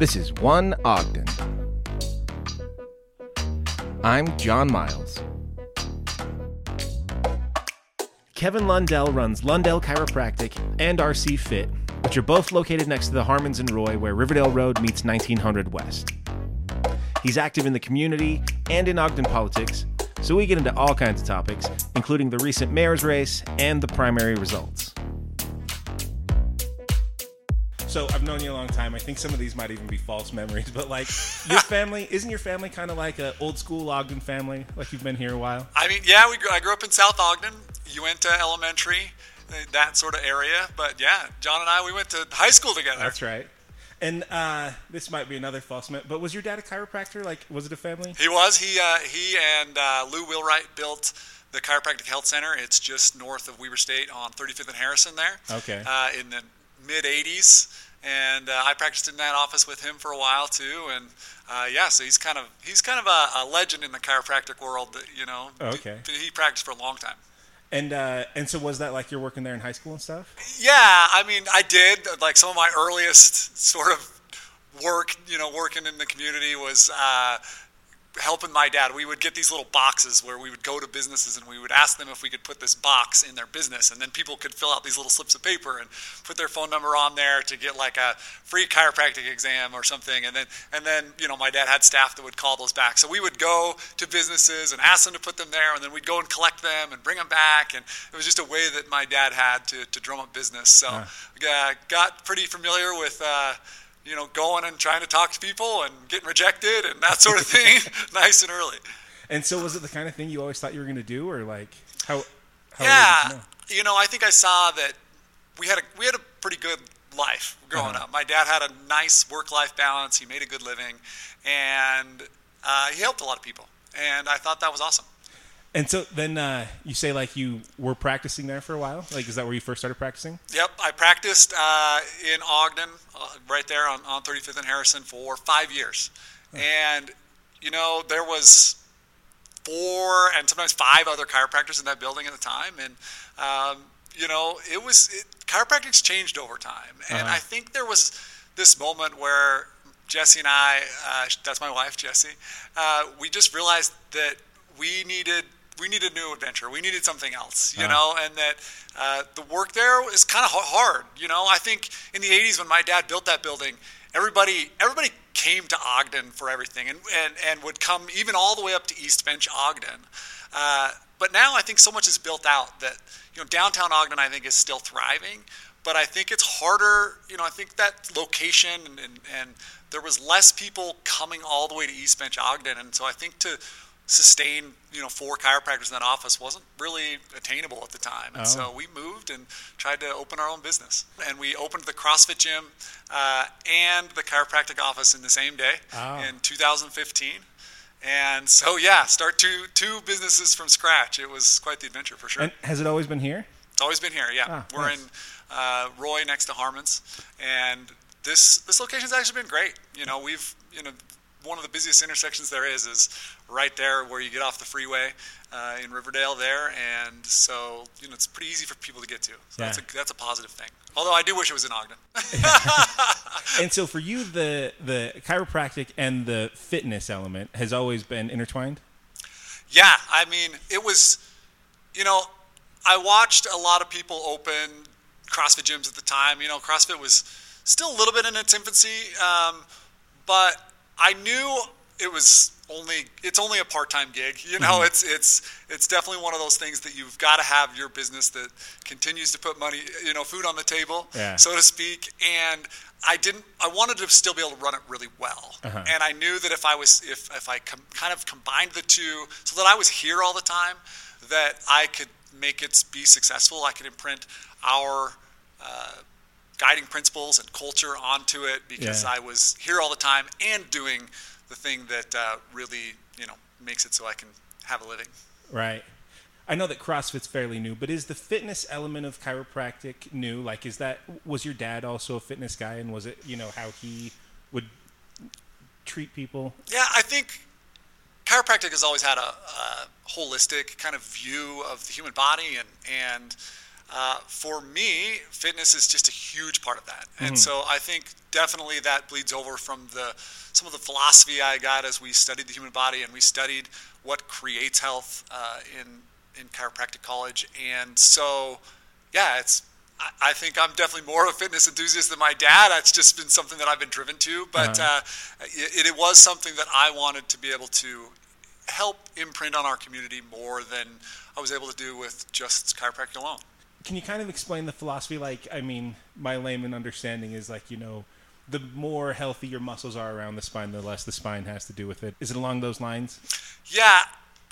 This is One Ogden. I'm John Miles. Kevin Lundell runs Lundell Chiropractic and RC Fit, which are both located next to the Harmons and Roy, where Riverdale Road meets 1900 West. He's active in the community and in Ogden politics, so we get into all kinds of topics, including the recent mayor's race and the primary results. So I've known you a long time. I think some of these might even be false memories, but like your family, isn't your family kind of like an old school Ogden family? Like you've been here a while. I mean, yeah, we grew, I grew up in South Ogden. You went to elementary, uh, that sort of area. But yeah, John and I, we went to high school together. That's right. And uh, this might be another false myth, but was your dad a chiropractor? Like, was it a family? He was. He uh, he and uh, Lou Wheelwright built the Chiropractic Health Center. It's just north of Weber State on 35th and Harrison there. Okay. Uh, in the mid 80s, and uh, I practiced in that office with him for a while too. And uh, yeah, so he's kind of he's kind of a, a legend in the chiropractic world. That, you know. Okay. He, he practiced for a long time. And uh, and so was that like you're working there in high school and stuff? Yeah, I mean, I did. Like some of my earliest sort of work, you know, working in the community was uh, helping my dad. We would get these little boxes where we would go to businesses and we would ask them if we could put this box in their business, and then people could fill out these little slips of paper and put their phone number on there to get like a free chiropractic exam or something. And then and then you know my dad had staff that would call those back. So we would go to businesses and ask them to put them there, and then we'd go and collect them and bring them back. And it was just a way that my dad had to, to drum up business. So uh, got pretty familiar with. Uh, you know, going and trying to talk to people and getting rejected and that sort of thing, nice and early. And so was it the kind of thing you always thought you were going to do, or like how? how yeah, you know? you know, I think I saw that we had a we had a pretty good life growing Uh-huh. up. My dad had a nice work-life balance. He made a good living, and uh, he helped a lot of people. And I thought that was awesome. And so then uh, you say like you were practicing there for a while. Like, is that where you first started practicing? Yep, I practiced uh, in Ogden, uh, right there on, on 35th and Harrison, for five years. And, you know, there was four and sometimes five other chiropractors in that building at the time. And, um, you know, it was, it, chiropractic's changed over time. And Uh-huh. I think there was this moment where Jesse and I, uh, that's my wife, Jesse, uh, we just realized that we needed we needed a new adventure. We needed something else, you Uh-huh. know, and that uh, the work there is kind of hard. You know, I think in the '80s when my dad built that building, everybody everybody came to Ogden for everything, and and, and would come even all the way up to East Bench, Ogden. Uh, but now I think so much is built out that you know downtown Ogden I think is still thriving, but I think it's harder. You know, I think that location and, and, and there was less people coming all the way to East Bench, Ogden, and so I think to sustain you know four chiropractors in that office wasn't really attainable at the time and Oh. so we moved and tried to open our own business and we opened the crossfit gym uh, and the chiropractic office in the same day Oh. in 2015 and so yeah start two two businesses from scratch it was quite the adventure for sure And has it always been here? it's always been here. Yeah, Ah, we're nice. in uh, Roy next to Harmon's, and this this location's actually been great. You know, we've you know one of the busiest intersections there is is right there where you get off the freeway uh, in Riverdale there, and so you know it's pretty easy for people to get to. So that's a Yeah. that's a positive thing. Although I do wish it was in Ogden. And so for you, the the chiropractic and the fitness element has always been intertwined. Yeah, I mean, it was, you know, I watched a lot of people open CrossFit gyms at the time. You know, CrossFit was still a little bit in its infancy, um, but I knew it was only it's only a part-time gig. You know, it's it's it's definitely one of those things that you've got to have your business that continues to put money, you know, food on the table, Yeah. so to speak. And I didn't. I wanted to still be able to run it really well. Uh-huh. And I knew that if I was if if I com- kind of combined the two, so that I was here all the time, that I could make it be successful. I could imprint our uh, guiding principles and culture onto it because Yeah. I was here all the time and doing the thing that uh, really you know makes it so I can have a living. Right. I know that CrossFit's fairly new, but is the fitness element of chiropractic new? Like, is that was your dad also a fitness guy, and was it you know how he would treat people? Yeah, I think chiropractic has always had a, a holistic kind of view of the human body, and and uh, for me, fitness is just a huge part of that, and so I think definitely that bleeds over from the some of the philosophy I got as we studied the human body and we studied what creates health uh, in in chiropractic college, and so yeah, it's. I- I think I'm definitely more of a fitness enthusiast than my dad. That's just been something that I've been driven to, but uh, it, it was something that I wanted to be able to help imprint on our community more than I was able to do with just chiropractic alone. Can you kind of explain the philosophy? Like, I mean, my layman understanding is like, you know, the more healthy your muscles are around the spine, the less the spine has to do with it. Is it along those lines? Yeah,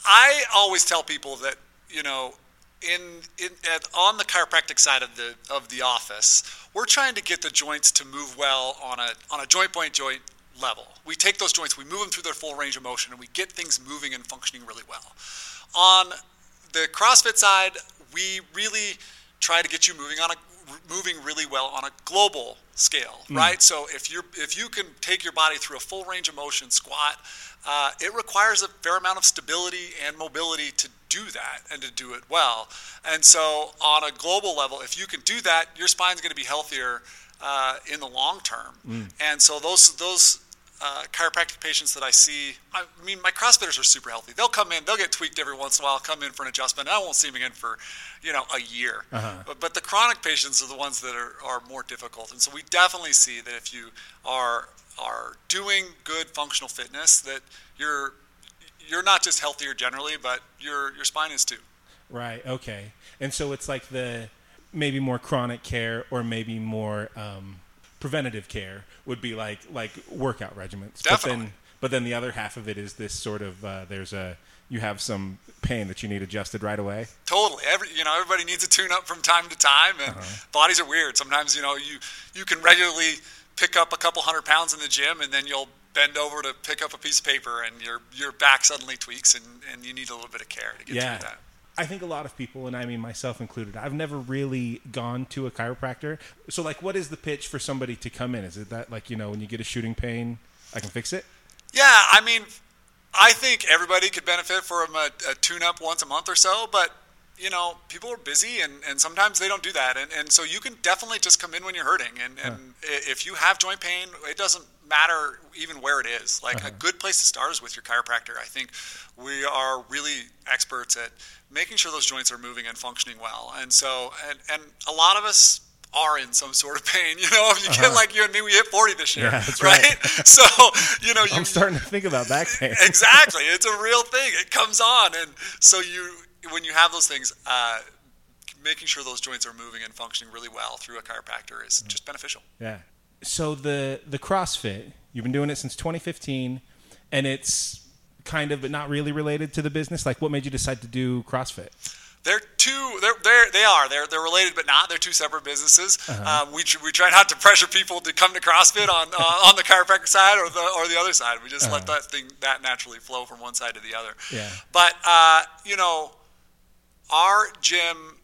I always tell people that you know, in in at, on the chiropractic side of the of the office, we're trying to get the joints to move well on a on a joint point joint level. We take those joints, we move them through their full range of motion, and we get things moving and functioning really well. On the CrossFit side, we really try to get you moving on a moving really well on a global scale, right? So if you if you can take your body through a full range of motion squat, uh, it requires a fair amount of stability and mobility to do that and to do it well. And so on a global level, if you can do that, your spine's going to be healthier uh, in the long term. And so those those uh, chiropractic patients that I see, I mean, my CrossFitters are super healthy. They'll come in, they'll get tweaked every once in a while, come in for an adjustment. And I won't see them again for, you know, a year. But, but the chronic patients are the ones that are, are more difficult. And so we definitely see that if you are are doing good functional fitness, that you're you're not just healthier generally, but your your spine is too. Right. Okay. And so it's like the maybe more chronic care or maybe more um, preventative care would be like like workout regimens. But then but then the other half of it is this sort of uh, there's a you have some pain that you need adjusted right away. Totally. Every you know, everybody needs a tune up from time to time, and bodies are weird. Sometimes you know you you can regularly pick up a couple hundred pounds in the gym, and then you'll bend over to pick up a piece of paper, and your your back suddenly tweaks, and, and you need a little bit of care to get yeah. through that. I think a lot of people, and I mean myself included, I've never really gone to a chiropractor. So, like, what is the pitch for somebody to come in? Is it that, like, you know, when you get a shooting pain, I can fix it? Yeah, I mean, I think everybody could benefit from a, a tune up once a month or so, but you know, people are busy and, and sometimes they don't do that. And, and so you can definitely just come in when you're hurting. And, and i if you have joint pain, it doesn't matter even where it is. Like a uh-huh. good place to start is with your chiropractor. I think we are really experts at making sure those joints are moving and functioning well. And so, and, and a lot of us are in some sort of pain. You know, if you get uh-huh. like you and me, we hit 40 this year, Yeah, right? right. so, you know, you, I'm starting to think about back pain. exactly. It's a real thing. It comes on, and so you when you have those things, uh, making sure those joints are moving and functioning really well through a chiropractor is mm-hmm. just beneficial. Yeah. So the the CrossFit, you've been doing it since 2015, and it's kind of but not really related to the business. Like, what made you decide to do CrossFit? They're two. They're, they're they are. They're they're related, but not. They're two separate businesses. Um, we we try not to pressure people to come to CrossFit on uh, on the chiropractic side or the or the other side. We just let that thing that naturally flow from one side to the other. Yeah. But uh, you know, our gym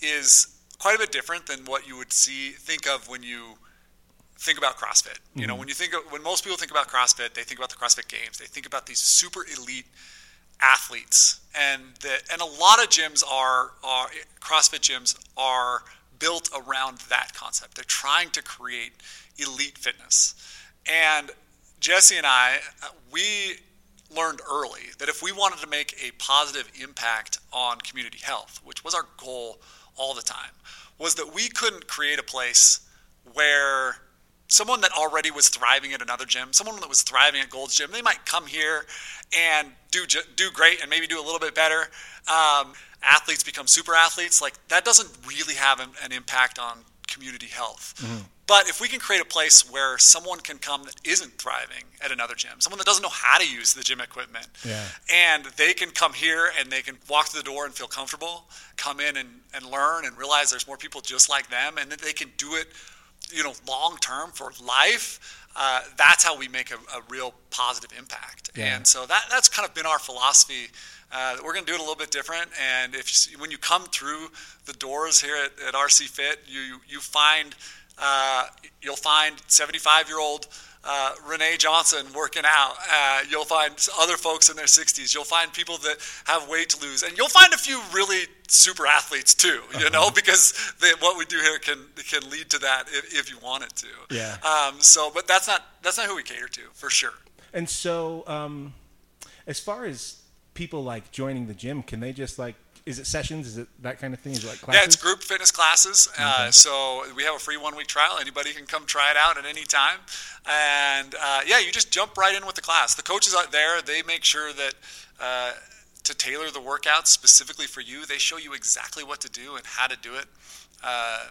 is quite a bit different than what you would see think of when you think about CrossFit. You know, mm-hmm. when you think of, when most people think about CrossFit, they think about the CrossFit Games. They think about these super elite athletes, and the, and a lot of gyms are are CrossFit gyms are built around that concept. They're trying to create elite fitness, and Jesse and I, we learned early that if we wanted to make a positive impact on community health, which was our goal all the time, was that we couldn't create a place where someone that already was thriving at another gym, someone that was thriving at Gold's Gym, they might come here and do do great and maybe do a little bit better. Um, athletes become super athletes. Like that doesn't really have an, an impact on community health. But if we can create a place where someone can come that isn't thriving at another gym, someone that doesn't know how to use the gym equipment, Yeah. and they can come here and they can walk through the door and feel comfortable, come in and, and learn and realize there's more people just like them, and that they can do it, you know, long term for life. Uh, that's how we make a, a real positive impact. Yeah. And so that that's kind of been our philosophy. Uh, we're going to do it a little bit different. And if you, when you come through the doors here at, at RC Fit, you you find uh, you'll find 75 year old uh, Renee Johnson working out. Uh, you'll find other folks in their 60s. You'll find people that have weight to lose, and you'll find a few really super athletes too. You know, uh-huh. because they, what we do here can can lead to that if, if you want it to. Yeah. Um, so, but that's not that's not who we cater to for sure. And so, um, as far as people like joining the gym, can they just like is it sessions? Is it that kind of thing? Is it like classes? Yeah, it's group fitness classes. Uh, okay. Uh, so we have a free one week trial. Anybody can come try it out at any time. And uh, yeah, you just jump right in with the class. The coaches out there, they make sure that. Uh, to tailor the workouts specifically for you, they show you exactly what to do and how to do it, uh,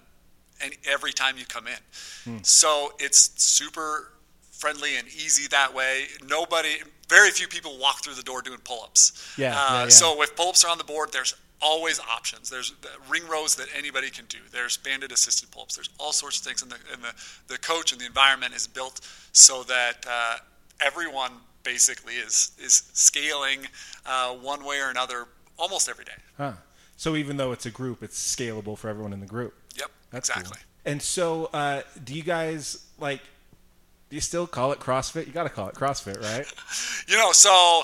and every time you come in. Hmm. So it's super friendly and easy that way. Nobody, very few people walk through the door doing pull-ups. Yeah, uh, yeah, yeah. So if pull-ups are on the board, there's always options. There's ring rows that anybody can do. There's banded assisted pull-ups. There's all sorts of things, and the, and the, the coach and the environment is built so that uh, everyone basically is is scaling uh, one way or another almost every day. Huh. So even though it's a group, it's scalable for everyone in the group. Yep. That's exactly. Cool. And so, uh, do you guys like? You still call it CrossFit? You got to call it CrossFit, right? you know, so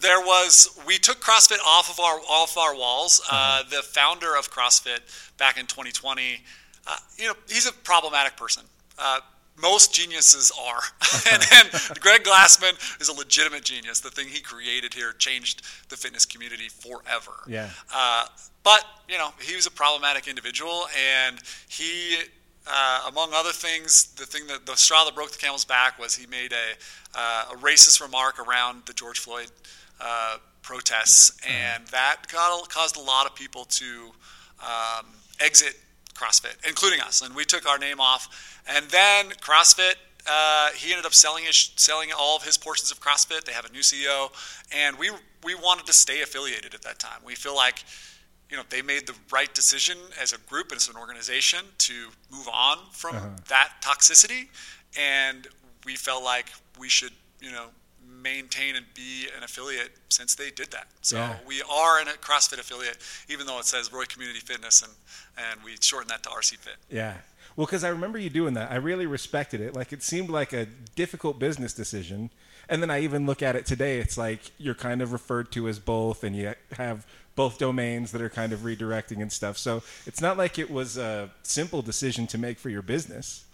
there was we took CrossFit off of our off our walls. Uh, uh-huh. Uh, the founder of CrossFit back in 2020, uh, you know, he's a problematic person. Uh, most geniuses are. and then Greg Glassman is a legitimate genius. The thing he created here changed the fitness community forever. Yeah. Uh, but, you know, he was a problematic individual, and he uh, among other things, the thing that the straw that broke the camel's back was he made a, uh, a racist remark around the George Floyd uh, protests, mm-hmm. and that got, caused a lot of people to um, exit CrossFit, including us, and we took our name off. And then CrossFit, uh, he ended up selling his, selling all of his portions of CrossFit. They have a new CEO, and we we wanted to stay affiliated at that time. We feel like you know they made the right decision as a group and as an organization to move on from uh-huh. that toxicity. And we felt like we should you know maintain and be an affiliate since they did that. So yeah. we are in a crossfit affiliate even though it says roy community fitness and and we shortened that to rc fit. Yeah. Well because i remember you doing that. I really respected it. Like it seemed like a difficult business decision. And then i even look at it today it's like you're kind of referred to as both and you have both domains that are kind of redirecting and stuff. So it's not like it was a simple decision to make for your business.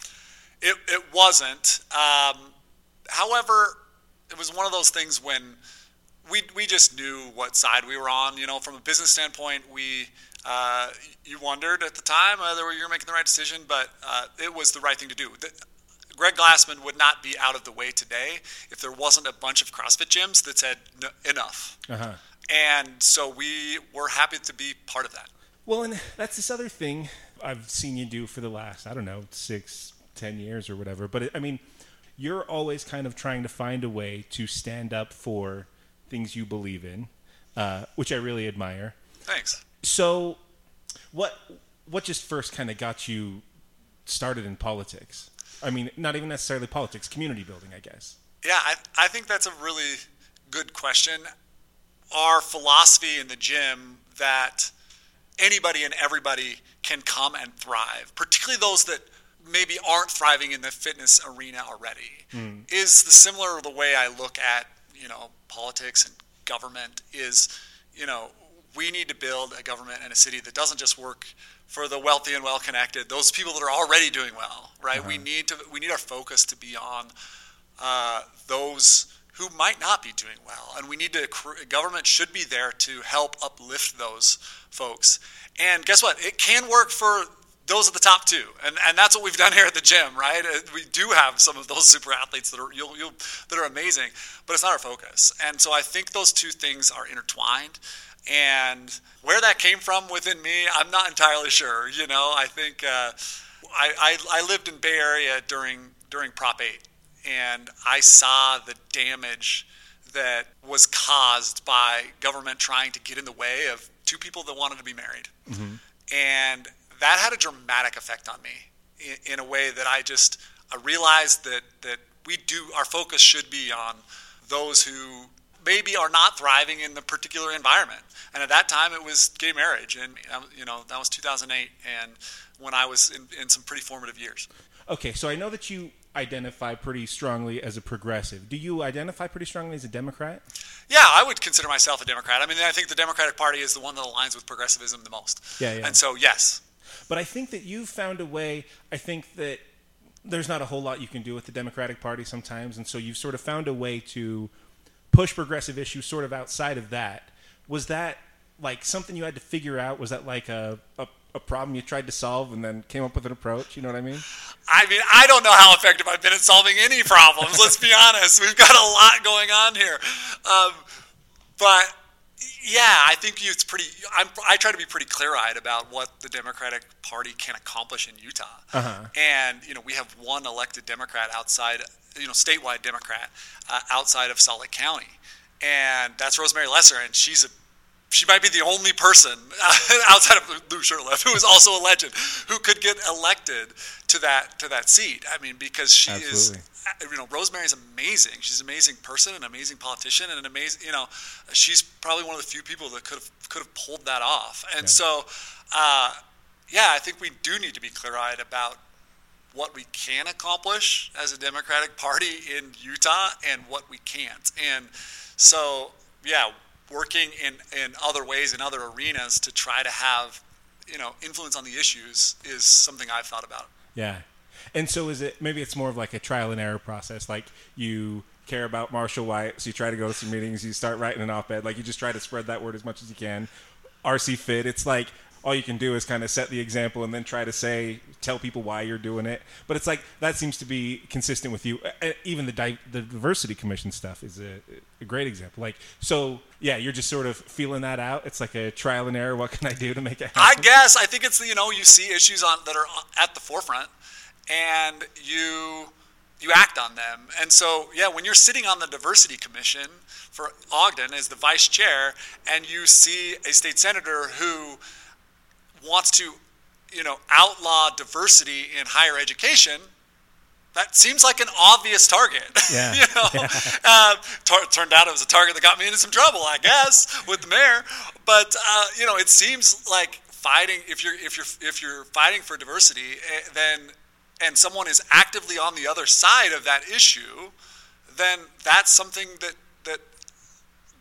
It, it wasn't. Um, however, it was one of those things when we, we just knew what side we were on. You know, from a business standpoint, we uh, you wondered at the time whether you were making the right decision, but uh, it was the right thing to do. The, Greg Glassman would not be out of the way today if there wasn't a bunch of CrossFit gyms that said enough. Uh-huh. And so we were happy to be part of that. Well, and that's this other thing I've seen you do for the last, I don't know, six, ten years or whatever. But it, I mean, you're always kind of trying to find a way to stand up for things you believe in, uh, which I really admire. Thanks. So, what what just first kind of got you started in politics? I mean, not even necessarily politics, community building, I guess. Yeah, I, I think that's a really good question our philosophy in the gym that anybody and everybody can come and thrive, particularly those that maybe aren't thriving in the fitness arena already, mm. is the similar the way I look at you know politics and government is you know we need to build a government and a city that doesn't just work for the wealthy and well connected those people that are already doing well right uh-huh. we need to we need our focus to be on uh, those who might not be doing well. And we need to, government should be there to help uplift those folks. And guess what? It can work for those at the top too. And, and that's what we've done here at the gym, right? Uh, we do have some of those super athletes that are, you'll, you'll, that are amazing, but it's not our focus. And so I think those two things are intertwined. And where that came from within me, I'm not entirely sure. You know, I think uh, I, I, I lived in Bay Area during, during Prop 8 and I saw the damage that was caused by government trying to get in the way of two people that wanted to be married. Mm-hmm. And that had a dramatic effect on me in, in, a way that I just I realized that that we do our focus should be on those who maybe are not thriving in the particular environment. And at that time, it was gay marriage, and um, you know that was 2008, and when I was in, in some pretty formative years. Okay, so I know that you identify pretty strongly as a progressive. Do you identify pretty strongly as a Democrat? Yeah, I would consider myself a Democrat. I mean, I think the Democratic Party is the one that aligns with progressivism the most. Yeah, yeah. And so, yes. But I think that you've found a way. I think that there's not a whole lot you can do with the Democratic Party sometimes, and so you've sort of found a way to push progressive issues sort of outside of that. Was that like something you had to figure out? Was that like a, a, a problem you tried to solve and then came up with an approach? You know what I mean? I mean, I don't know how effective I've been at solving any problems. let's be honest. We've got a lot going on here. Um, but yeah, I think you it's pretty. I'm, i try to be pretty clear-eyed about what the Democratic Party can accomplish in Utah. Uh-huh. And you know, we have one elected Democrat outside, you know, statewide Democrat uh, outside of Salt Lake County, and that's Rosemary Lesser, and she's a she might be the only person outside of Lou Shurtliff who is also a legend who could get elected to that to that seat. I mean, because she Absolutely. is, you know, Rosemary is amazing. She's an amazing person, an amazing politician, and an amazing, you know, she's probably one of the few people that could have could have pulled that off. And Yeah. so, uh, yeah, I think we do need to be clear-eyed about what we can accomplish as a Democratic Party in Utah and what we can't. And so, yeah, working in, in other ways, in other arenas to try to have, you know, influence on the issues is something I've thought about. Yeah. And so is it maybe it's more of like a trial and error process. Like you care about Marshall White, so you try to go to some meetings, you start writing an op-ed, like you just try to spread that word as much as you can. RC Fit, it's like all you can do is kind of set the example and then try to say tell people why you're doing it. But it's like that seems to be consistent with you. Even the di- the diversity commission stuff is a, a great example. Like so, yeah, you're just sort of feeling that out. It's like a trial and error. What can I do to make it happen? I guess I think it's you know you see issues on that are at the forefront, and you you act on them. And so yeah, when you're sitting on the diversity commission for Ogden as the vice chair, and you see a state senator who wants to you know outlaw diversity in higher education. That seems like an obvious target. Yeah. you know, uh, tar- turned out it was a target that got me into some trouble, I guess, with the mayor. But uh, you know, it seems like fighting if you're if you're if you're fighting for diversity, eh, then and someone is actively on the other side of that issue, then that's something that that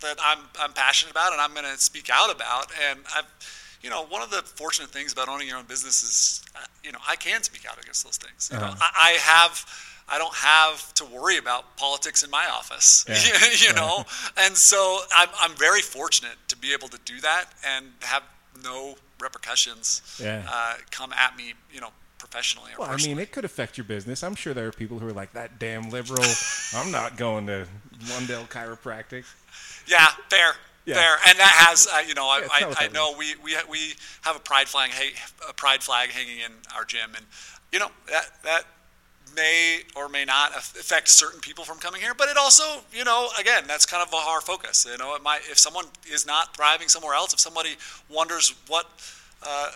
that I'm I'm passionate about and I'm going to speak out about. And I've, you know, one of the fortunate things about owning your own business is, uh, you know, I can speak out against those things. You know, Uh-huh. I, I have. I don't have to worry about politics in my office, Yeah. you know, and so I'm, I'm very fortunate to be able to do that and have no repercussions Yeah. uh, come at me, you know, professionally or Well, I mean, it could affect your business. I'm sure there are people who are like that damn liberal. I'm not going to Lundell Chiropractic. Yeah, fair, Yeah. fair, and that has uh, you know I, Yeah, it's not what I, I know we we we have a pride flag a pride flag hanging in our gym, and you know that that may or may not affect certain people from coming here, but it also you know again that's kind of our focus. You know, it might if someone is not thriving somewhere else, if somebody wonders what uh,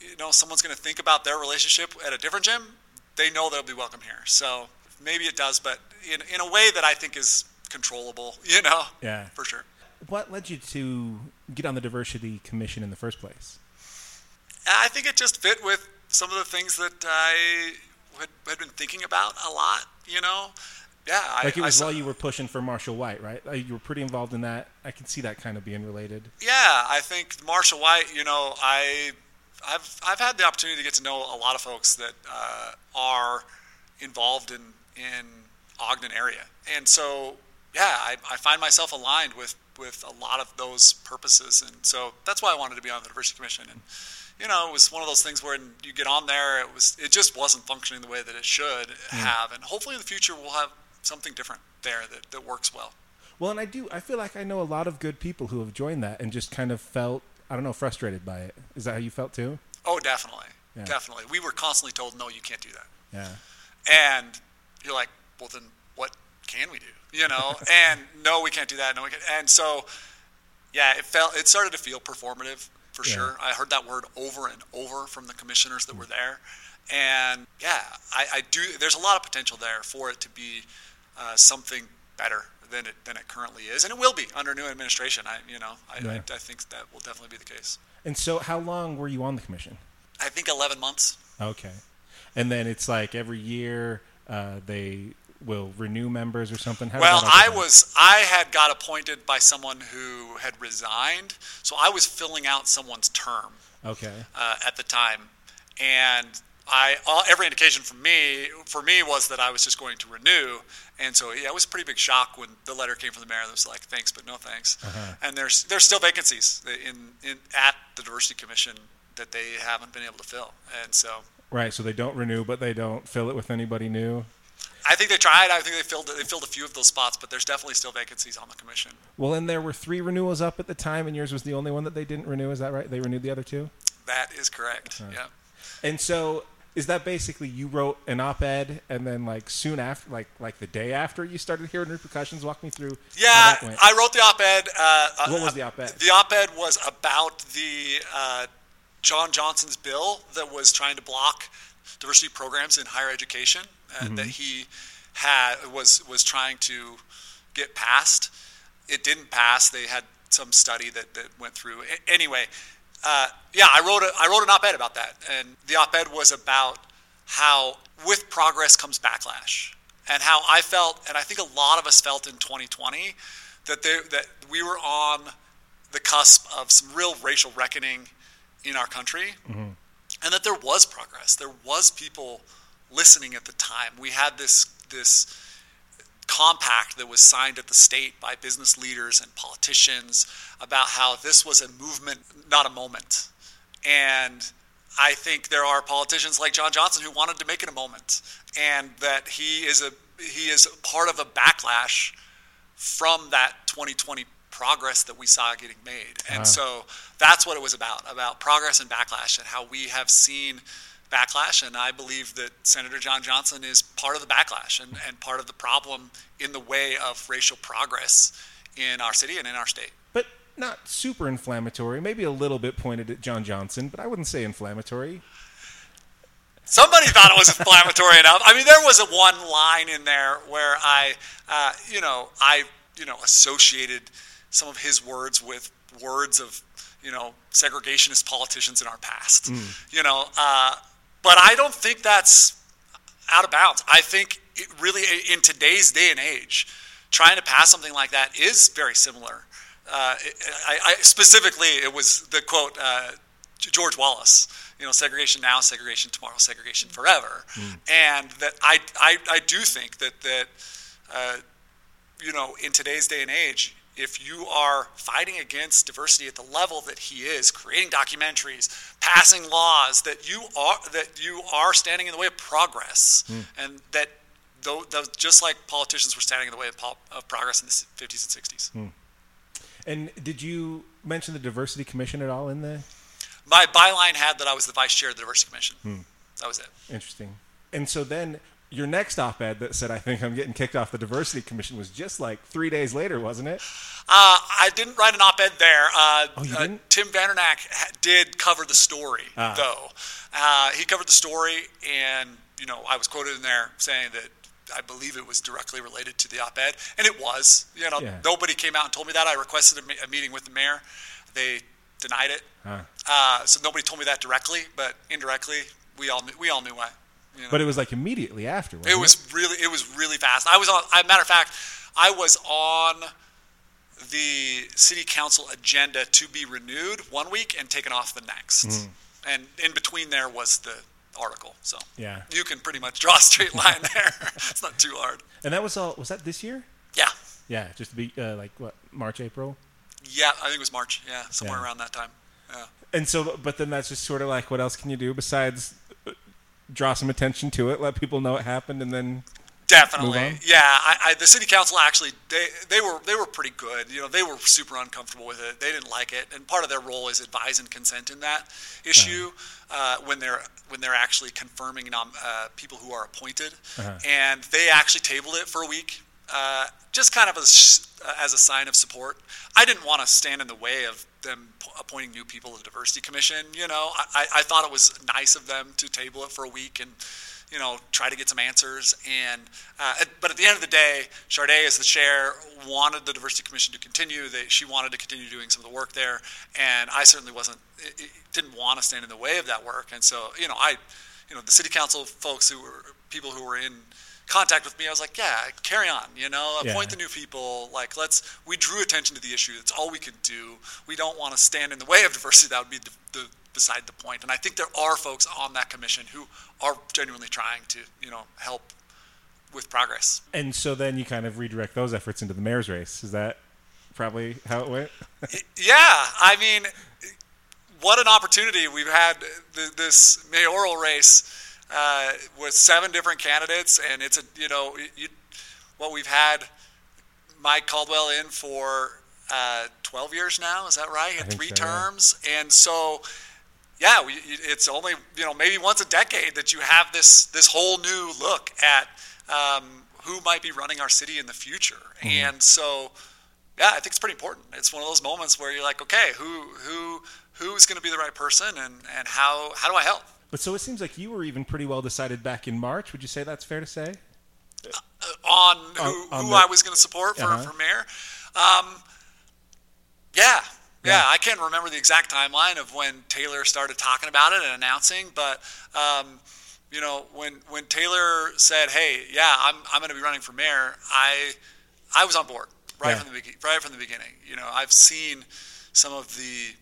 you know someone's going to think about their relationship at a different gym, they know they'll be welcome here. So maybe it does, but in in a way that I think is controllable. You know, Yeah. for sure. What led you to get on the diversity commission in the first place? I think it just fit with some of the things that I had, had been thinking about a lot. You know, yeah. I, Like it I was saw- while you were pushing for Marshall White, right? You were pretty involved in that. I can see that kind of being related. Yeah, I think Marshall White. You know, I, I've I've had the opportunity to get to know a lot of folks that uh, are involved in in Ogden area, and so yeah, I, I find myself aligned with with a lot of those purposes, and so that's why I wanted to be on the diversity commission. And you know, it was one of those things where you get on there, it was it just wasn't functioning the way that it should hmm. have, and hopefully in the future we'll have something different there that, that works well. Well, and I do. I feel like I know a lot of good people who have joined that and just kind of felt, I don't know, frustrated by it. Is that how you felt too? Oh, definitely, Yeah. definitely. We were constantly told, no, you can't do that. Yeah. And you're like, well, then can we do? You know, and no, we can't do that. No, we can't. And so, yeah, it felt, it started to feel performative for Yeah. sure. I heard that word over and over from the commissioners that were there. And yeah, I, I do, there's a lot of potential there for it to be uh, something better than it than it currently is, and it will be under new administration. I you know I, Yeah. I, I think that will definitely be the case. And so, how long were you on the commission? I think 11 months. Okay. And then it's like every year uh, they will renew members or something. How Well, I was I had got appointed by someone who had resigned, so I was filling out someone's term okay. uh, at the time, and I all, every indication from me for me was that I was just going to renew, and so yeah, it was a pretty big shock when the letter came from the mayor that was like thanks but no thanks, Uh-huh. and there's there's still vacancies in, in at the diversity commission that they haven't been able to fill, and so Right. So they don't renew, but they don't fill it with anybody new. I think they tried. I think they filled they filled a few of those spots, but there's definitely still vacancies on the commission. Well, and there were three renewals up at the time, and yours was the only one that they didn't renew. Is that right? They renewed the other two. That is correct. Yeah. And so, is that basically you wrote an op-ed, and then like soon after, like like the day after, you started hearing repercussions? Walk me through. Yeah, how that went. I wrote the op-ed. Uh, What was uh, the op-ed? The op-ed was about the uh, John Johnson's bill that was trying to block diversity programs in higher education uh, Mm-hmm. that he had was was trying to get passed. It didn't pass. They had some study that, that went through. A- anyway, uh, yeah, I wrote a, I wrote an op-ed about that, and the op-ed was about how with progress comes backlash, and how I felt, and I think a lot of us felt in 2020 that they, that we were on the cusp of some real racial reckoning in our country, mm-hmm. and that there was progress. There was people listening at the time. We had this this compact that was signed at the state by business leaders and politicians about how this was a movement, not a moment. And I think there are politicians like John Johnson who wanted to make it a moment, and that he is a he is part of a backlash from that 2020 progress that we saw getting made. And so that's what it was about about progress and backlash and how we have seen backlash. And I believe that Senator John Johnson is part of the backlash and, and part of the problem in the way of racial progress in our city and in our state. but not super inflammatory. Maybe a little bit pointed at John Johnson, but I wouldn't say inflammatory. Somebody thought it was inflammatory enough. I mean, there was a one line in there where I, uh, you know, I, you know, associated some of his words with words of, you know, segregationist politicians in our past. You know, uh, but I don't think that's out of bounds. I think it really, in today's day and age, trying to pass something like that is very similar. Uh, I, I, specifically, it was the quote uh, George Wallace. You know, segregation now, segregation tomorrow, segregation forever, and that I, I, I do think that that uh, you know, in today's day and age, if you are fighting against diversity at the level that he is, creating documentaries, passing laws, that you are that you are standing in the way of progress, hmm. and that though, though just like politicians were standing in the way of, of progress in the 50s and 60s. Hmm. And did you mention the diversity commission at all in the? My byline had that I was the vice chair of the diversity commission. Hmm. That was it. Interesting. And so then your next op-ed that said I think I'm getting kicked off the diversity commission was just like three days later, wasn't it? Uh, I didn't write an op-ed there. Uh, Oh, you uh, didn't? Tim Vandenack ha- did cover the story, Ah. though. Uh, he covered the story, and you know, I was quoted in there saying that I believe it was directly related to the op-ed, and it was. You know, Yeah. nobody came out and told me that. I requested a, a meeting with the mayor. They denied it. Ah. Uh, so nobody told me that directly, but indirectly, we all knew, we all knew why. You know? But it was like immediately after. Wasn't It was really it was really fast. I was on. Matter of fact, I was on the city council agenda to be renewed one week and taken off the next, and in between there was the article. So Yeah. you can pretty much draw a straight line there. it's not too hard. And that was all. Was that this year? Yeah, Yeah, just to be uh, like what March, April. yeah. I think it was March. Yeah, somewhere Yeah. around that time. Yeah. And so, but then that's just sort of like, what else can you do besides draw some attention to it, let people know it happened, and then Definitely, yeah. I, I, the city council actually they they were they were pretty good. You know, they were super uncomfortable with it. They didn't like it, and part of their role is advise and consent in that issue uh, when they're when they're actually confirming nom- uh, people who are appointed. Uh-huh. And they actually tabled it for a week, uh, just kind of as as a sign of support. I didn't want to stand in the way of them appointing new people to the diversity commission. You know, I, I thought it was nice of them to table it for a week and you know, try to get some answers. And uh, but at the end of the day, Charday, as the chair, wanted the diversity commission to continue. They, she wanted to continue doing some of the work there, and I certainly wasn't didn't want to stand in the way of that work. And so, you know, I, you know, the city council folks who were people who were in contact with me, I was like, yeah, carry on, you know, appoint yeah. the new people. Like, let's, we drew attention to the issue. That's all we could do. We don't want to stand in the way of diversity. That would be the, the beside the point. And I think there are folks on that commission who are genuinely trying to, you know, help with progress. And so then you kind of redirect those efforts into the mayor's race. Is that probably how it went? yeah. I mean, what an opportunity we've had uh, this mayoral race uh, with seven different candidates, and it's a you know you, what we've had Mike Caldwell in for uh, 12 years now. Is that right? Had three so, terms, yeah. and so yeah, we, it's only you know maybe once a decade that you have this this whole new look at um, who might be running our city in the future, mm-hmm. and so yeah, I think it's pretty important. It's one of those moments where you're like, okay, who who who's going to be the right person, and and how how do I help? But so it seems like you were even pretty well decided back in March. Would you say that's fair to say? Uh, on who, on, on who the, I was going to support for, uh-huh. for mayor? Um, yeah, yeah, I can't remember the exact timeline of when Taylor started talking about it and announcing, but um, you know, when when Taylor said, "Hey, yeah, I'm I'm going to be running for mayor," I I was on board right yeah. from the right from the beginning. You know, I've seen some of the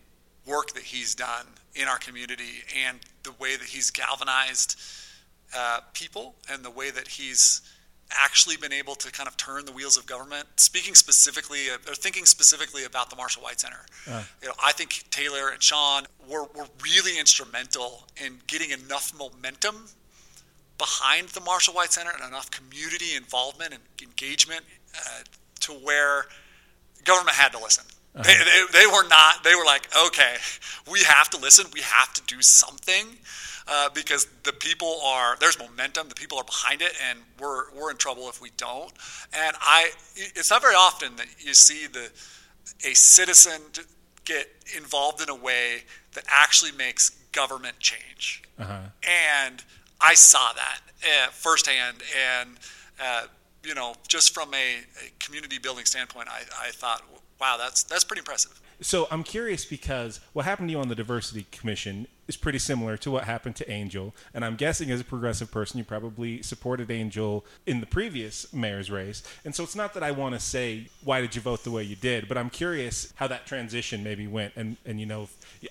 work that he's done in our community and the way that he's galvanized uh, people and the way that he's actually been able to kind of turn the wheels of government. Speaking specifically, or thinking specifically about the Marshall White Center, uh. you know, I think Taylor and Sean were, were really instrumental in getting enough momentum behind the Marshall White Center and enough community involvement and engagement uh, to where government had to listen. Uh-huh. They, they, they, were not, they were like, okay, we have to listen, we have to do something uh, because the people are, there's momentum, the people are behind it, and we're, we're in trouble if we don't. And I, it's not very often that you see the, a citizen get involved in a way that actually makes government change. Uh-huh. And I saw that uh, firsthand. And, uh, you know, just from a, a community building standpoint, I, I thought, wow, that's that's pretty impressive. So I'm curious because what happened to you on the diversity commission is pretty similar to what happened to Angel, and I'm guessing as a progressive person, you probably supported Angel in the previous mayor's race. And so it's not that I want to say why did you vote the way you did, but I'm curious how that transition maybe went. And and you know,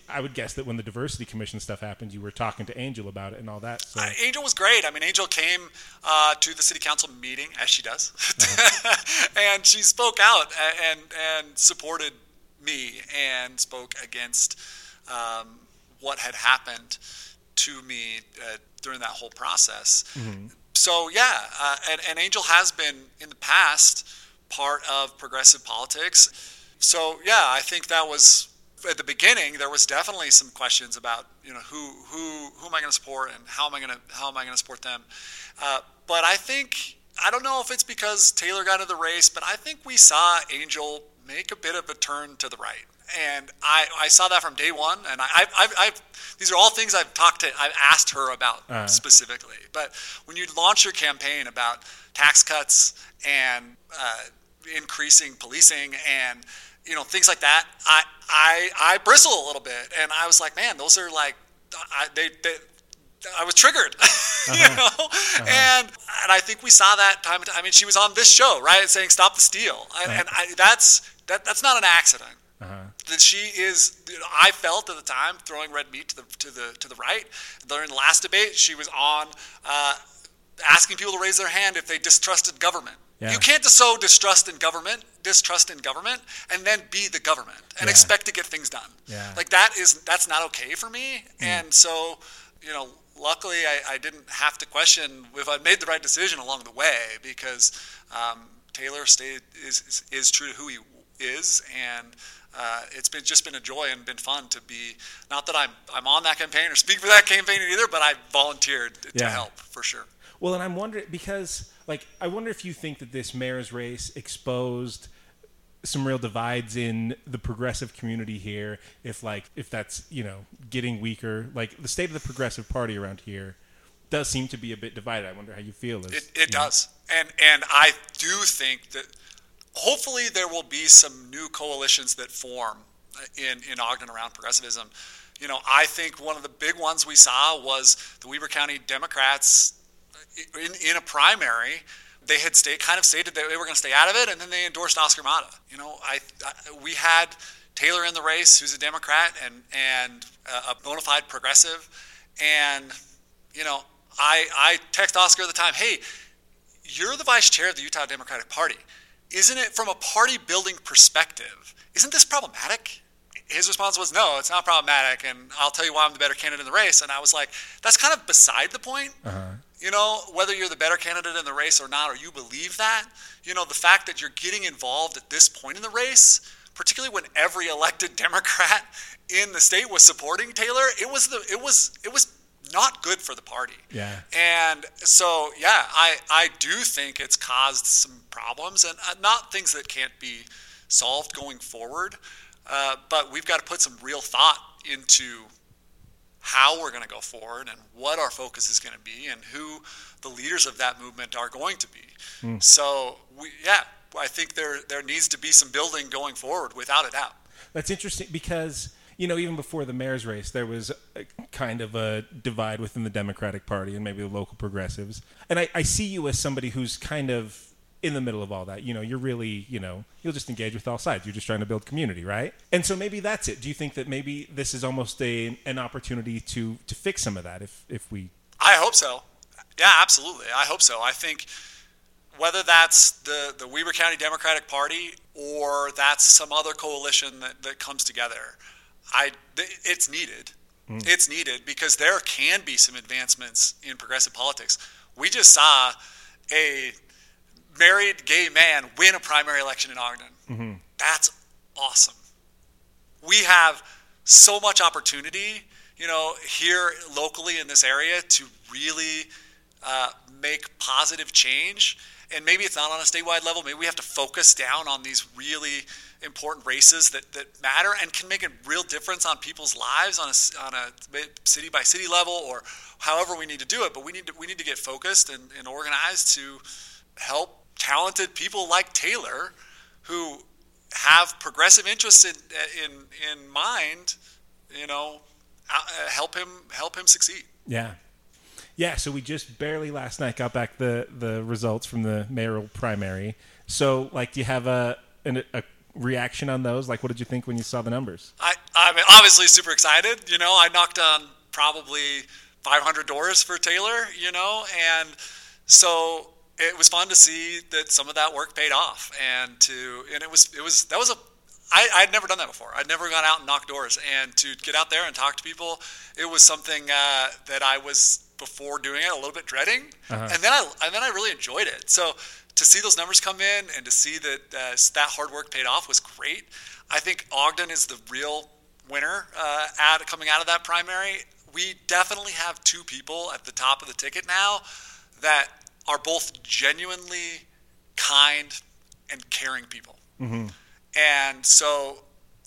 I would guess that when the diversity commission stuff happened, you were talking to Angel about it and all that. So. Uh, Angel was great. I mean, Angel came uh, to the city council meeting as she does, uh-huh. and she spoke out and and supported me and spoke against um, what had happened to me uh, during that whole process. Mm-hmm. So yeah, uh, and, and Angel has been in the past part of progressive politics. So yeah, I think that was at the beginning. There was definitely some questions about you know who who who am I going to support and how am I going to how am I going to support them. Uh, but I think I don't know if it's because Taylor got into the race, but I think we saw Angel make a bit of a turn to the right. And I, I saw that from day one. And I, I've, I've, these are all things I've talked to, I've asked her about uh-huh. specifically. But when you launch your campaign about tax cuts and uh, increasing policing and you know things like that, I, I, I bristle a little bit. And I was like, man, those are like, I, they, they I was triggered, uh-huh. you know, uh-huh. and and I think we saw that time. I mean, she was on this show, right, saying "Stop the steal," and, uh-huh. and I, that's that, that's not an accident. Uh-huh. That she is, you know, I felt at the time throwing red meat to the to the to the right. During the last debate, she was on uh, asking people to raise their hand if they distrusted government. Yeah. You can't just sow distrust in government, distrust in government, and then be the government and yeah. expect to get things done. Yeah. Like that is that's not okay for me. Mm. And so, you know, luckily I, I, didn't have to question if I made the right decision along the way because um, Taylor stayed is, is, is true to who he is, and uh, it's been just been a joy and been fun to be. Not that I'm I'm on that campaign or speak for that campaign either, but I volunteered to help for sure. Well, and I'm wondering because like I wonder if you think that this mayor's race exposed some real divides in the progressive community here if like if that's you know getting weaker like the state of the progressive party around here does seem to be a bit divided. I wonder how you feel. As, it it does, and and I do think that hopefully there will be some new coalitions that form uh, in in Ogden around progressivism. You know, I think one of the big ones we saw was the Weber County Democrats in, in a primary they had stayed, kind of stated that they were going to stay out of it, and then they endorsed Oscar Mata. You know, I, I, we had Taylor in the race, who's a Democrat and and a bona fide progressive, and you know, I I text Oscar at the time, hey, you're the vice chair of the Utah Democratic Party. Isn't it from a party building perspective? Isn't this problematic? His response was, no, it's not problematic, and I'll tell you why I'm the better candidate in the race. And I was like, that's kind of beside the point. Uh-huh. You know, whether you're the better candidate in the race or not, or you believe that, you know, the fact that you're getting involved at this point in the race, particularly when every elected Democrat in the state was supporting Taylor, it was the it was it was not good for the party. Yeah. And so, yeah, I I do think it's caused some problems and uh, not things that can't be solved going forward. Uh, but we've got to put some real thought into how we're going to go forward and what our focus is going to be and who the leaders of that movement are going to be. Mm. So, we, yeah, I think there there needs to be some building going forward without a doubt. That's interesting because you know even before the mayor's race there was kind of a divide within the Democratic Party and maybe the local progressives. And I, I see you as somebody who's kind of in the middle of all that. You know, you're really, you know, you'll just engage with all sides. You're just trying to build community, right? And so maybe that's it. Do you think that maybe this is almost a an opportunity to to fix some of that if if we I hope so. Yeah, absolutely. I hope so. I think whether that's the, the Weber County Democratic Party or that's some other coalition that, that comes together, I it's needed. Mm. It's needed because there can be some advancements in progressive politics. We just saw a married gay man win a primary election in Ogden. Mm-hmm. That's awesome. We have so much opportunity, you know, here locally in this area to really uh, make positive change. And maybe it's not on a statewide level. Maybe we have to focus down on these really important races that, that matter and can make a real difference on people's lives on a, on a city by city level or however we need to do it. But we need to, we need to get focused and, and organized to help talented people like Taylor who have progressive interests in, in, in mind, you know, uh, help him help him succeed. Yeah. Yeah, so we just barely last night got back the, the results from the mayoral primary. So, like, do you have a, a, a reaction on those? Like, what did you think when you saw the numbers? I, I'm obviously super excited. You know, I knocked on probably 500 doors for Taylor, you know, and so it was fun to see that some of that work paid off, and to and it was it was that was a I, I'd never done that before. I'd never gone out and knocked doors, and to get out there and talk to people, it was something uh, that I was before doing it a little bit dreading, uh-huh. and then I and then I really enjoyed it. So to see those numbers come in and to see that uh, that hard work paid off was great. I think Ogden is the real winner uh, at coming out of that primary. We definitely have two people at the top of the ticket now that are both genuinely kind and caring people. Mm-hmm. And so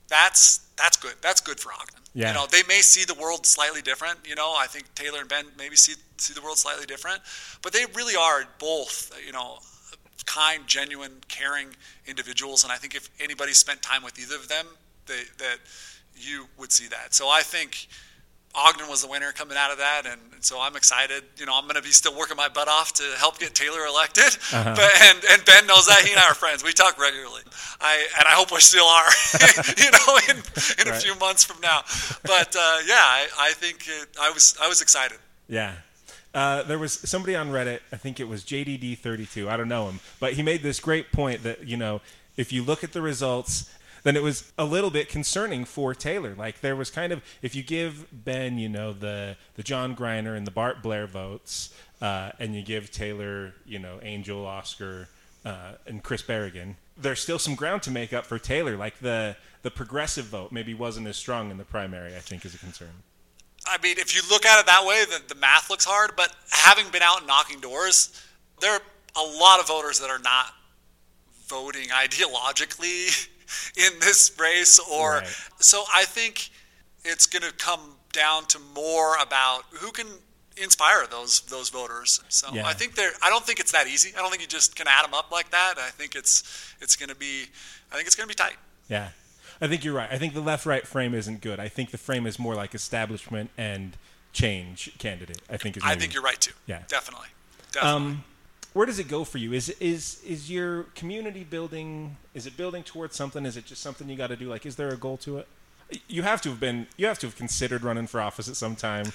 that's that's good. That's good for Ogden. Yeah. You know, they may see the world slightly different. You know, I think Taylor and Ben maybe see see the world slightly different, but they really are both. You know, kind, genuine, caring individuals. And I think if anybody spent time with either of them, they, that you would see that. So I think Ogden was the winner coming out of that, and, and so I'm excited. You know, I'm going to be still working my butt off to help get Taylor elected. Uh-huh. But, and and Ben knows that he and I are friends. We talk regularly. I and I hope we still are. you know, in, in right. a few months from now. But uh, yeah, I, I think it, I was I was excited. Yeah. Uh, there was somebody on Reddit, I think it was JDD32, I don't know him, but he made this great point that, you know, if you look at the results then it was a little bit concerning for Taylor. Like there was kind of if you give Ben, you know, the the Jon Greiner and the Bart Blair votes, uh, and you give Taylor, you know, Angel, Oscar, uh, and Chris Berrigan, there's still some ground to make up for Taylor. Like the the progressive vote maybe wasn't as strong in the primary. I think is a concern. I mean, if you look at it that way, the, the math looks hard. But having been out knocking doors, there are a lot of voters that are not voting ideologically in this race or right. so I think it's going to come down to more about who can inspire those those voters. So Yeah. I think they're. I don't think it's that easy. I don't think you just can add them up like that. I think it's it's going to be. I think it's going to be tight. Yeah. I think you're right. I think the left right frame isn't good. I think the frame is more like establishment and change candidate. I think is I think you're right too. Yeah. definitely. Definitely. Um, where does it go for you? Is is is your community building? Is it building towards something? Is it just something you got to do? Like, is there a goal to it? You have to have been. You have to have considered running for office at some time.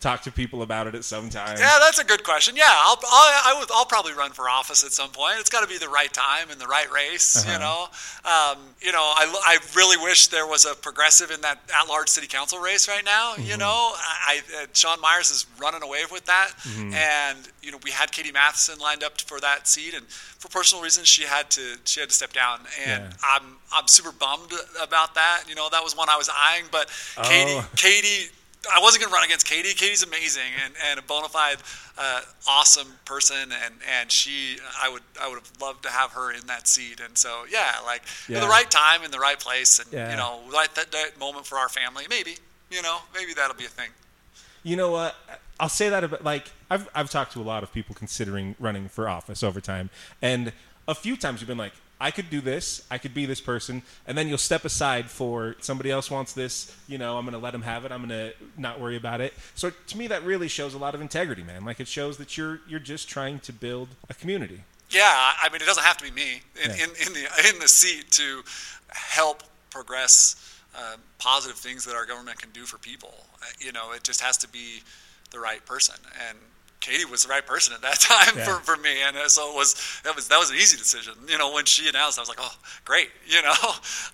Talk to people about it at some time. Yeah, that's a good question. Yeah, I'll I'll, I would, I'll probably run for office at some point. It's got to be the right time and the right race. You know, um, you know, I, I really wish there was a progressive in that at-large city council race right now. You know, I, I uh, Sean Myers is running away with that, and you know, we had Katie Matheson lined up for that seat, and for personal reasons, she had to she had to step down, and Yeah. I'm I'm super bummed about that. You know, that was one I was eyeing, but Katie Oh. Katie I wasn't going to run against Katie. Katie's amazing and, and a bona fide, uh, awesome person, and, and she, I would, I would have loved to have her in that seat. And so, yeah, like at Yeah. the right time in the right place, and Yeah. you know, right that, that moment for our family. Maybe, you know, maybe that'll be a thing. You know what? I'll say that about like I've I've talked to a lot of people considering running for office over time, and a few times you've been like, I could do this, I could be this person, and then you'll step aside for somebody else wants this. You know, I'm going to let them have it. I'm going to not worry about it. So to me, that really shows a lot of integrity, man. Like it shows that you're you're just trying to build a community. Yeah, I mean, it doesn't have to be me in, Yeah. in, in the in the seat to help progress uh, positive things that our government can do for people. Uh, You know, it just has to be the right person, and Katie was the right person at that time Yeah. for, for me, and uh, so it was that was that was an easy decision. You know, when she announced, I was like, oh, great. You know,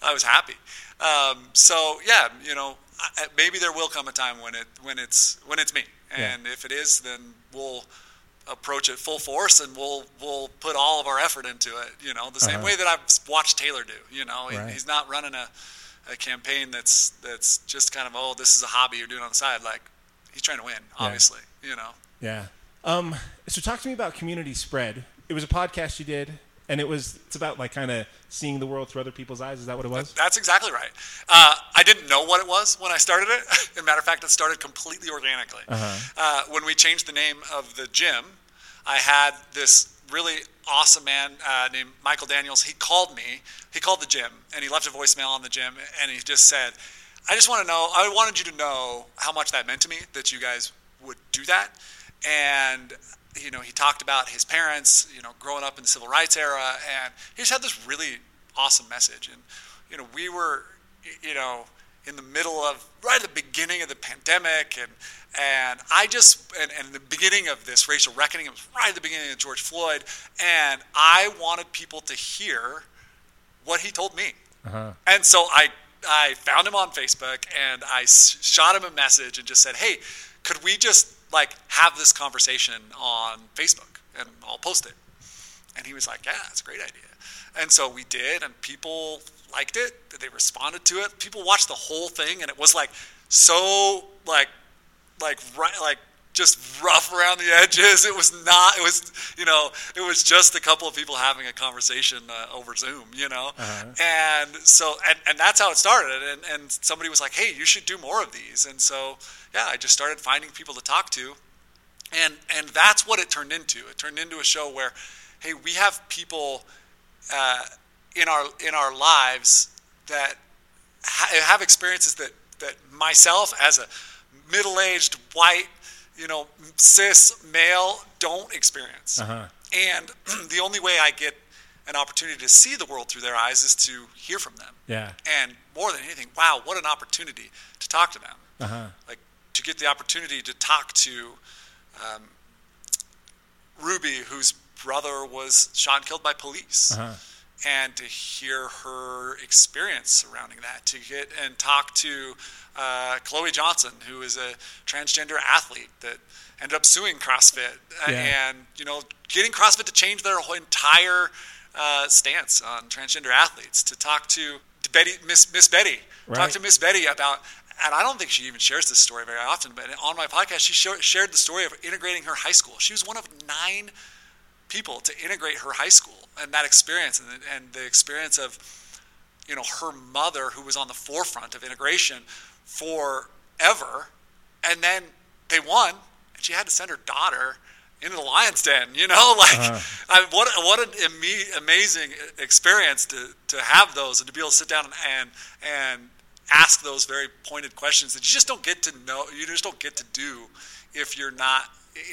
I was happy. Um, so yeah, you know, I, maybe there will come a time when it when it's when it's me, Yeah. and if it is, then we'll approach it full force and we'll we'll put all of our effort into it you know the same Uh-huh. way that I've watched Taylor do you know he, he's not running a, a campaign that's that's just kind of oh this is a hobby you're doing on the side like he's trying to win obviously you know Yeah. Um, so talk to me about community spread. It was a podcast you did, and it was it's about like kind of seeing the world through other people's eyes. Is that what it was? That's exactly right. Uh, I didn't know what it was when I started it. As a matter of fact, it started completely organically. Uh, when we changed the name of the gym, I had this really awesome man uh, named Michael Daniels. He called me. He called the gym, and he left a voicemail on the gym, and he just said, "I just want to know. I wanted you to know how much that meant to me that you guys would do that." And you know, he talked about his parents, you know, growing up in the civil rights era, and he just had this really awesome message. And you know, we were, you know, in the middle of right at the beginning of the pandemic, and and I just and, and the beginning of this racial reckoning. It was right at the beginning of George Floyd, and I wanted people to hear what he told me. Uh-huh. And so I I found him on Facebook and I shot him a message and just said, "Hey, could we just like have this conversation on Facebook and I'll post it?" And he was like, "Yeah, that's a great idea." And so we did, and people liked it. They responded to it. People watched the whole thing, and it was like so like like right like just rough around the edges. It was not. It was you know. It was just a couple of people having a conversation uh, over Zoom. You know, and so and, and that's how it started. And and somebody was like, "Hey, you should do more of these." And so yeah, I just started finding people to talk to, and and that's what it turned into. It turned into a show where, hey, we have people uh, in our in our lives that ha- have experiences that that myself as a middle-aged white you know cis male don't experience Uh-huh. and the only way i get an opportunity to see the world through their eyes is to hear from them Yeah. and more than anything wow what an opportunity to talk to them Uh-huh. like to get the opportunity to talk to um, Ruby, whose brother was shot and killed by police, Uh-huh. And to hear her experience surrounding that. To get and talk to uh, Chloie Jonsson, who is a transgender athlete that ended up suing CrossFit, uh, Yeah. and you know, getting CrossFit to change their whole entire uh, stance on transgender athletes. To talk to Betty, Miss Miss Betty, talk to Miss Betty about. And I don't think she even shares this story very often, but on my podcast, she sho- shared the story of integrating her high school. She was one of nine people to integrate her high school and that experience and, the- and the experience of you know her mother who was on the forefront of integration forever and then they won and she had to send her daughter into the lion's den. You know, like Uh-huh. I, what what an amazing experience to to have those and to be able to sit down and and, and ask those very pointed questions that you just don't get to know. You just don't get to do if you're not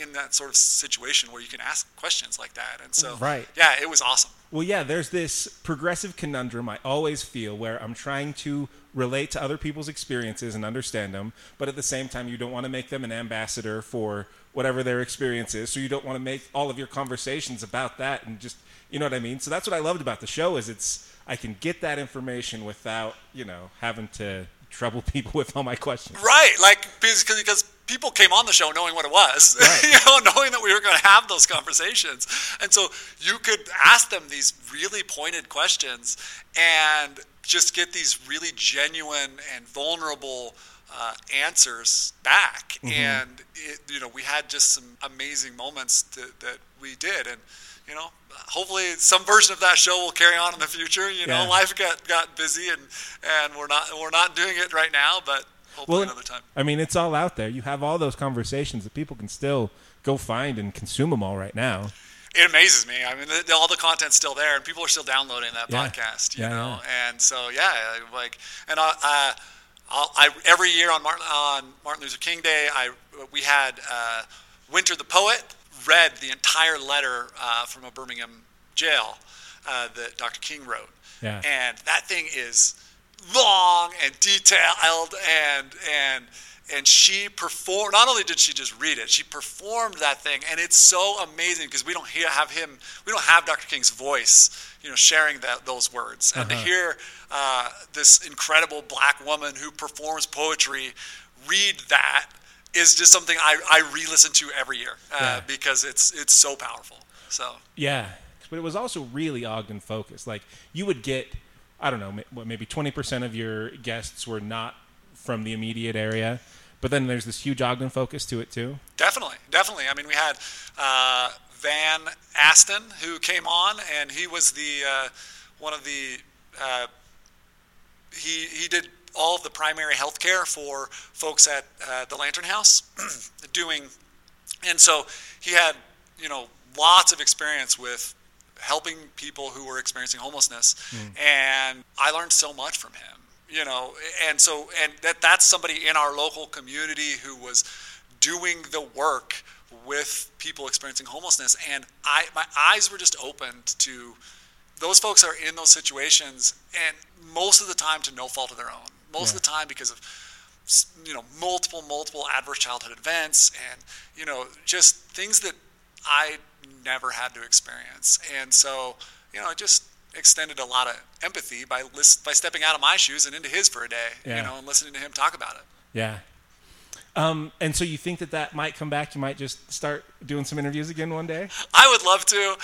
in that sort of situation where you can ask questions like that. And so, Right. yeah, it was awesome. Well, yeah, there's this progressive conundrum I always feel where I'm trying to relate to other people's experiences and understand them, but at the same time, you don't want to make them an ambassador for whatever their experience is. So you don't want to make all of your conversations about that and just, you know what I mean? So that's what I loved about the show is it's I can get that information without, you know, having to trouble people with all my questions. Right, like because, because people came on the show knowing what it was, Right. you know, knowing that we were going to have those conversations, and so you could ask them these really pointed questions and just get these really genuine and vulnerable uh, answers back. And it, you know, we had just some amazing moments that, that we did, and you know, hopefully some version of that show will carry on in the future. You know, Yeah. life got got busy, and and we're not we're not doing it right now, but hopefully Well, another time. I mean, it's all out there. You have all those conversations that people can still go find and consume them all right now. It amazes me. I mean, the, all the content's still there, and people are still downloading that Yeah. podcast. You Yeah, know, and so yeah, like, and I, I'll, I every year on Martin on Martin Luther King Day, I we had uh, Winter the poet read the entire letter uh, from a Birmingham jail uh, that Dr. King wrote, Yeah. and that thing is long and detailed and and and she performed not only did she just read it she performed that thing and it's so amazing because we don't hear, have him we don't have dr king's voice you know sharing that those words and to Uh-huh. hear uh, this incredible black woman who performs poetry read that is just something i, I re-listen to every year uh, Yeah. because it's it's so powerful so Yeah, but it was also really Ogden focused. Like you would get, I don't know, what maybe twenty percent of your guests were not from the immediate area, but then there's this huge Ogden focus to it too. Definitely, definitely. I mean, we had uh, Van Aston who came on, and he was the uh, one of the uh, he he did all of the primary health care for folks at uh, the Lantern House, doing, and so he had you know lots of experience with helping people who were experiencing homelessness, hmm. and I learned so much from him. You know, and so and that that's somebody in our local community who was doing the work with people experiencing homelessness, and I my eyes were just opened to those folks are in those situations, and most of the time to no fault of their own. Most of the time because of you know multiple multiple adverse childhood events and you know just things that I never had to experience. And so you know it just extended a lot of empathy by list, by stepping out of my shoes and into his for a day. Yeah. You know, and listening to him talk about it. Yeah. Um, and so you think that that might come back? You might just start doing some interviews again one day? I would love to.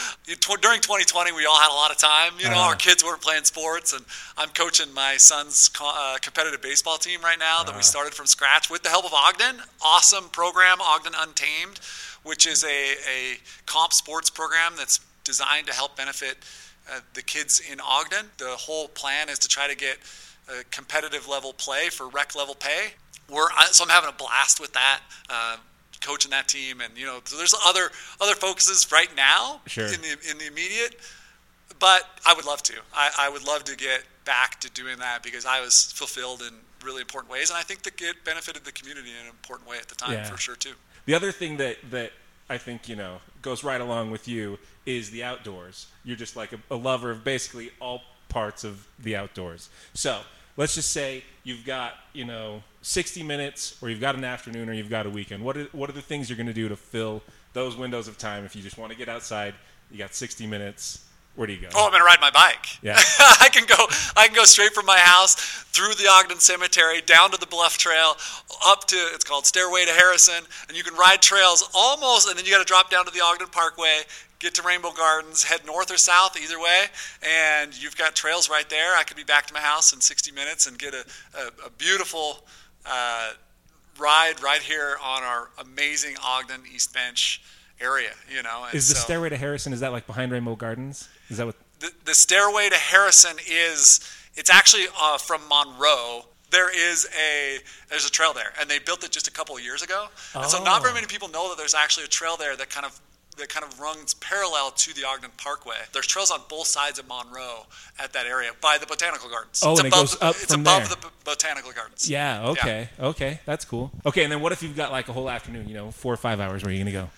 During 2020, we all had a lot of time. You know, Uh-huh. our kids weren't playing sports, and I'm coaching my son's co- uh, competitive baseball team right now that we started from scratch with the help of Ogden. Awesome program, Ogden Untamed, which is a, a comp sports program that's designed to help benefit uh, the kids in Ogden. The whole plan is to try to get uh, competitive level play for rec level pay. We're I- so I'm having a blast with that. Uh, coaching that team and you know so there's other other focuses right now Sure. in the in the immediate but I would love to I, I would love to get back to doing that because I was fulfilled in really important ways and I think that it benefited the community in an important way at the time Yeah. for sure too The other thing that that I think you know goes right along with you is the outdoors. You're just like a, a lover of basically all parts of the outdoors. So let's just say you've got you know 60 minutes, or you've got an afternoon, or you've got a weekend. What are what are the things you're going to do to fill those windows of time if you just want to get outside? You got 60 minutes. Where do you go? oh I'm gonna ride my bike Yeah. I can go I can go straight from my house through the Ogden Cemetery down to the Bluff Trail up to it's called Stairway to Harrison and you can ride trails almost and then you got to drop down to the Ogden Parkway get to Rainbow Gardens head north or south either way and you've got trails right there I could be back to my house in 60 minutes and get a, a, a beautiful uh, ride right here on our amazing Ogden East Bench area you know and is the so- stairway to Harrison? Is that like behind Rainbow Gardens? Is that what? the, the stairway to Harrison is it's actually uh, from Monroe there is a there's a trail there, and they built it just a couple of years ago. And so not very Oh. many people know that there's actually a trail there that kind of that kind of runs parallel to the Ogden Parkway. There's trails on both sides of Monroe at that area by the botanical gardens. Oh, it's and it above goes the, up it's from above there. the botanical gardens. Yeah. Okay. Okay. That's cool. Okay. And then what if you've got like a whole afternoon? You know, four or five hours. Where are you gonna go?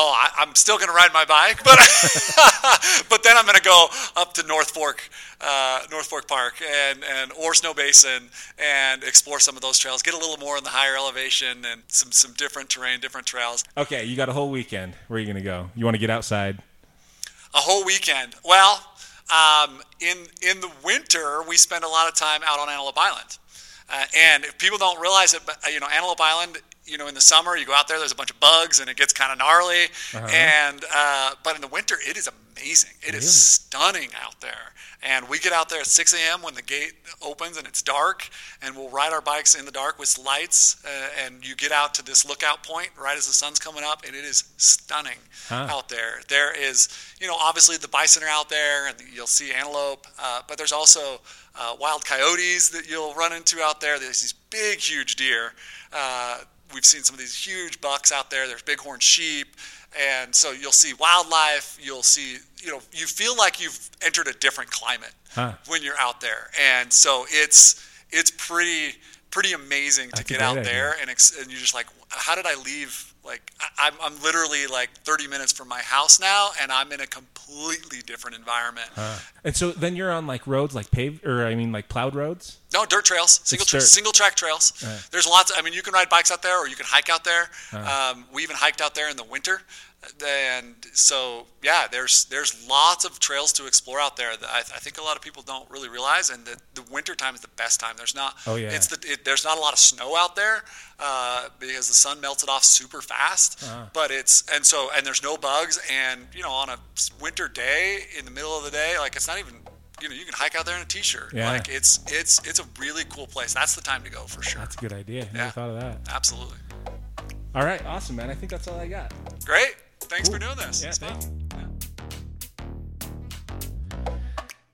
Oh, I, I'm still going to ride my bike, but but then I'm going to go up to North Fork, uh, North Fork Park, and and or Snowbasin, and explore some of those trails. Get a little more in the higher elevation and some some different terrain, different trails. Okay. You got a whole weekend. Where are you gonna go? You want to get outside? A whole weekend. Well, um, in in the winter, we spend a lot of time out on Antelope Island, uh, and if people don't realize it, but uh, you know, Antelope Island. You know, in the summer, you go out there. There's a bunch of bugs, and it gets kind of gnarly. And uh, but in the winter, it is amazing. It is stunning out there. And we get out there at 6 a.m. when the gate opens and it's dark, and we'll ride our bikes in the dark with lights. Uh, and you get out to this lookout point right as the sun's coming up, and it is stunning Huh. out there. There is, you know, obviously the bison are out there, and you'll see antelope, uh, but there's also uh, wild coyotes that you'll run into out there. There's these big, huge deer. We've seen some of these huge bucks out there. There's bighorn sheep, and so you'll see wildlife. You'll see, you know, you feel like you've entered a different climate Huh. when you're out there, and so it's it's pretty pretty amazing to get out idea. there and, ex- and you're just like, how did I leave? Like, I, I'm, I'm literally like 30 minutes from my house now, and I'm in a completely different environment. And so then you're on like roads, like paved, or I mean, like plowed roads. No, dirt trails, single tra- dirt. single track trails. There's lots. I mean, you can ride bikes out there, or you can hike out there. Um, we even hiked out there in the winter, and so yeah, there's there's lots of trails to explore out there that I, I think a lot of people don't really realize. And the, the winter time is the best time. There's not. Oh, yeah. It's the it, there's not a lot of snow out there uh, because the sun melts it off super fast. Uh-huh. But it's and so and there's no bugs. And you know, on a winter day in the middle of the day, like it's not even. You know, you can hike out there in a t-shirt. Yeah. Like it's it's it's a really cool place. That's the time to go for sure. That's a good idea. Never Yeah. thought of that. Absolutely. All right. Awesome, man. I think that's all I got. Great. Thanks for doing this. Yeah, It's thank fun.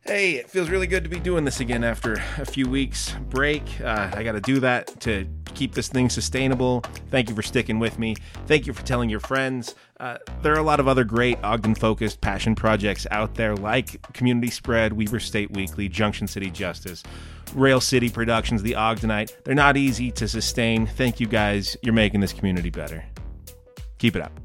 Hey, it feels really good to be doing this again after a few weeks break. Uh, I got to do that to keep this thing sustainable. Thank you for sticking with me. Thank you for telling your friends. Uh, there are a lot of other great Ogden focused passion projects out there, like Community Spread, Weber State Weekly, Junction City Justice, Rail City Productions, The Ogdenite. They're not easy to sustain. Thank you guys. You're making this community better. Keep it up.